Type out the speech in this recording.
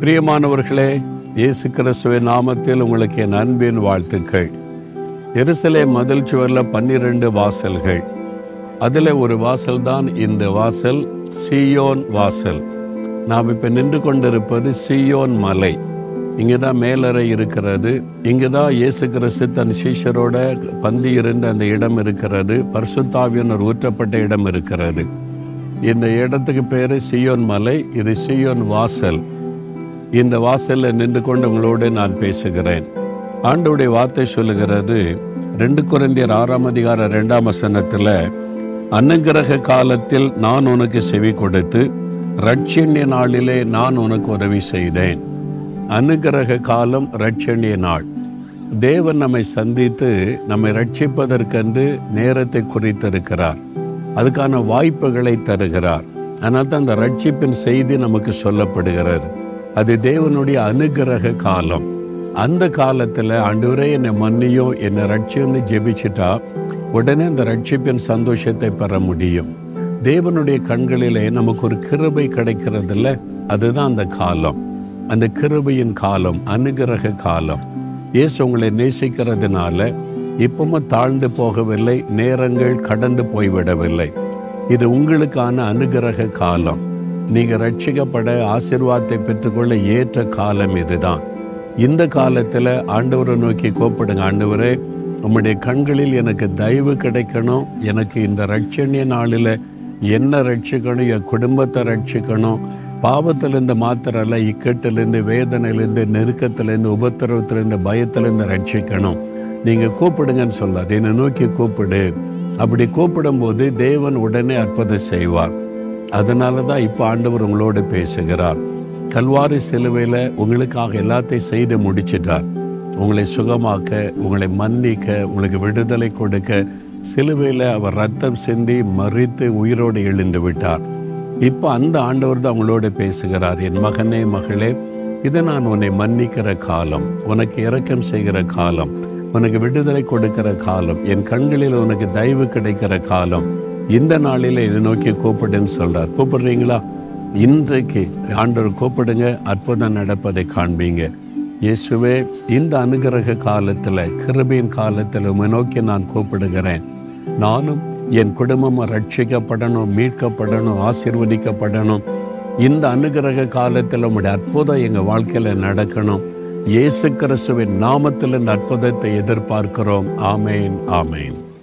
பிரியமானவர்களே இயேசு கிறிஸ்துவின் நாமத்தில் உங்களுக்கு என் அன்பின் வாழ்த்துக்கள். எருசலே மதில் சுவரில் பன்னிரண்டு வாசல்கள். அதில் ஒரு வாசல் தான் இந்த வாசல் சியோன் வாசல். நாம் இப்போ நின்று கொண்டிருப்பது சியோன் மலை. இங்கே தான் மேலறை இருக்கிறது. இங்கே தான் இயேசு கிறிஸ்து தன் சீஷரோட பந்தி இருந்த அந்த இடம் இருக்கிறது. பர்சுத்தாவியனர் ஊற்றப்பட்ட இடம் இருக்கிறது. இந்த இடத்துக்கு பேர் சியோன் மலை இது சியோன் வாசல். இந்த வாசலில் நின்று கொண்டு உங்களோடு நான் பேசுகிறேன். ஆண்டோடைய வார்த்தை சொல்லுகிறது ரெண்டு குறைந்தியர் ஆறாம் அதிகார ரெண்டாம் வசனத்தில் அனுகிரக காலத்தில் நான் உனக்கு செவி கொடுத்து ரட்சண்ய நாளிலே நான் உனக்கு உதவி செய்தேன். அனுகிரக காலம் ரட்சண்ய நாள். தேவன் நம்மை சந்தித்து நம்மை ரட்சிப்பதற்கென்று நேரத்தை குறித்திருக்கிறார். அதுக்கான வாய்ப்புகளை தருகிறார். அதனால் தான் அந்த ரட்சிப்பின் செய்தி நமக்கு சொல்லப்படுகிறது. அது தேவனுடைய அனுகிரக காலம். அந்த காலத்தில் ஆண்டவரே என்னை மன்னியும் என்னை ரட்சியம்னு ஜெபிச்சிட்டா உடனே அந்த ரட்சிப்பின் சந்தோஷத்தை பெற முடியும். தேவனுடைய கண்களிலே நமக்கு ஒரு கிருபை கிடைக்கிறதில்ல அதுதான் அந்த காலம். அந்த கிருபையின் காலம் அனுகிரக காலம். இயேசு உங்களை நேசிக்கிறதுனால இப்பவும் தாழ்ந்து போகவில்லை நேரங்கள் கடந்து போய்விடவில்லை. இது உங்களுக்கான அனுகிரக காலம். நீங்கள் ரட்சிக்கப்பட ஆசிர்வாதத்தை பெற்றுக்கொள்ள ஏற்ற காலம் இதுதான். இந்த காலத்தில் ஆண்டவரை நோக்கி கூப்பிடுங்க. ஆண்டவரே உம்முடைய கண்களில் எனக்கு தயவு கிடைக்கணும். எனக்கு இந்த ரட்சணிய நாளில் என்ன ரட்சிக்கணும் என் குடும்பத்தை ரட்சிக்கணும். பாவத்திலேருந்து மாத்திரல்ல இக்கட்டிலேருந்து வேதனையிலேருந்து நெருக்கத்திலேருந்து உபத்திரவத்திலேருந்து பயத்திலேருந்து ரட்சிக்கணும். நீங்கள் கூப்பிடுங்கன்னு சொல்லார் என்னை நோக்கி கூப்பிடு. அப்படி கூப்பிடும்போது தேவன் உடனே அற்புதம் செய்வார். அதனால தான் இப்போ ஆண்டவர் உங்களோடு பேசுகிறார். கல்வாரி சிலுவையில் உங்களுக்காக எல்லாத்தையும் செய்து முடிச்சிட்டார். உங்களை சுகமாக்க உங்களை மன்னிக்க உங்களுக்கு விடுதலை கொடுக்க சிலுவையில் அவர் ரத்தம் சிந்தி மறித்து உயிரோடு எழுந்து விட்டார். இப்போ அந்த ஆண்டவர் தான் உங்களோட பேசுகிறார். என் மகனே மகளே இதை நான் உன்னை மன்னிக்கிற காலம் உனக்கு இரக்கம் செய்கிற காலம் உனக்கு விடுதலை கொடுக்கிற காலம் என் கண்களில் உனக்கு தயவு கிடைக்கிற காலம் இந்த நாளில் இதை நோக்கி கூப்பிடுன்னு சொல்கிறார் கூப்பிடுறீங்களா? இன்றைக்கு ஆண்டவர் கூப்பிடுங்க அற்புதம் நடப்பதை காண்பீங்க. இயேசுவே இந்த அனுகிரக காலத்தில் கிருபையின் காலத்தில் உமை நோக்கி நான் கூப்பிடுகிறேன். நானும் என் குடும்பமும் ரட்சிக்கப்படணும் மீட்கப்படணும் ஆசிர்வதிக்கப்படணும். இந்த அனுகிரக காலத்தில் உங்களுடைய அற்புதம் எங்கள் வாழ்க்கையில் நடக்கணும். இயேசு கிறிஸ்துவின் நாமத்தில் இந்த அற்புதத்தை எதிர்பார்க்கிறோம். ஆமேன் ஆமேன்.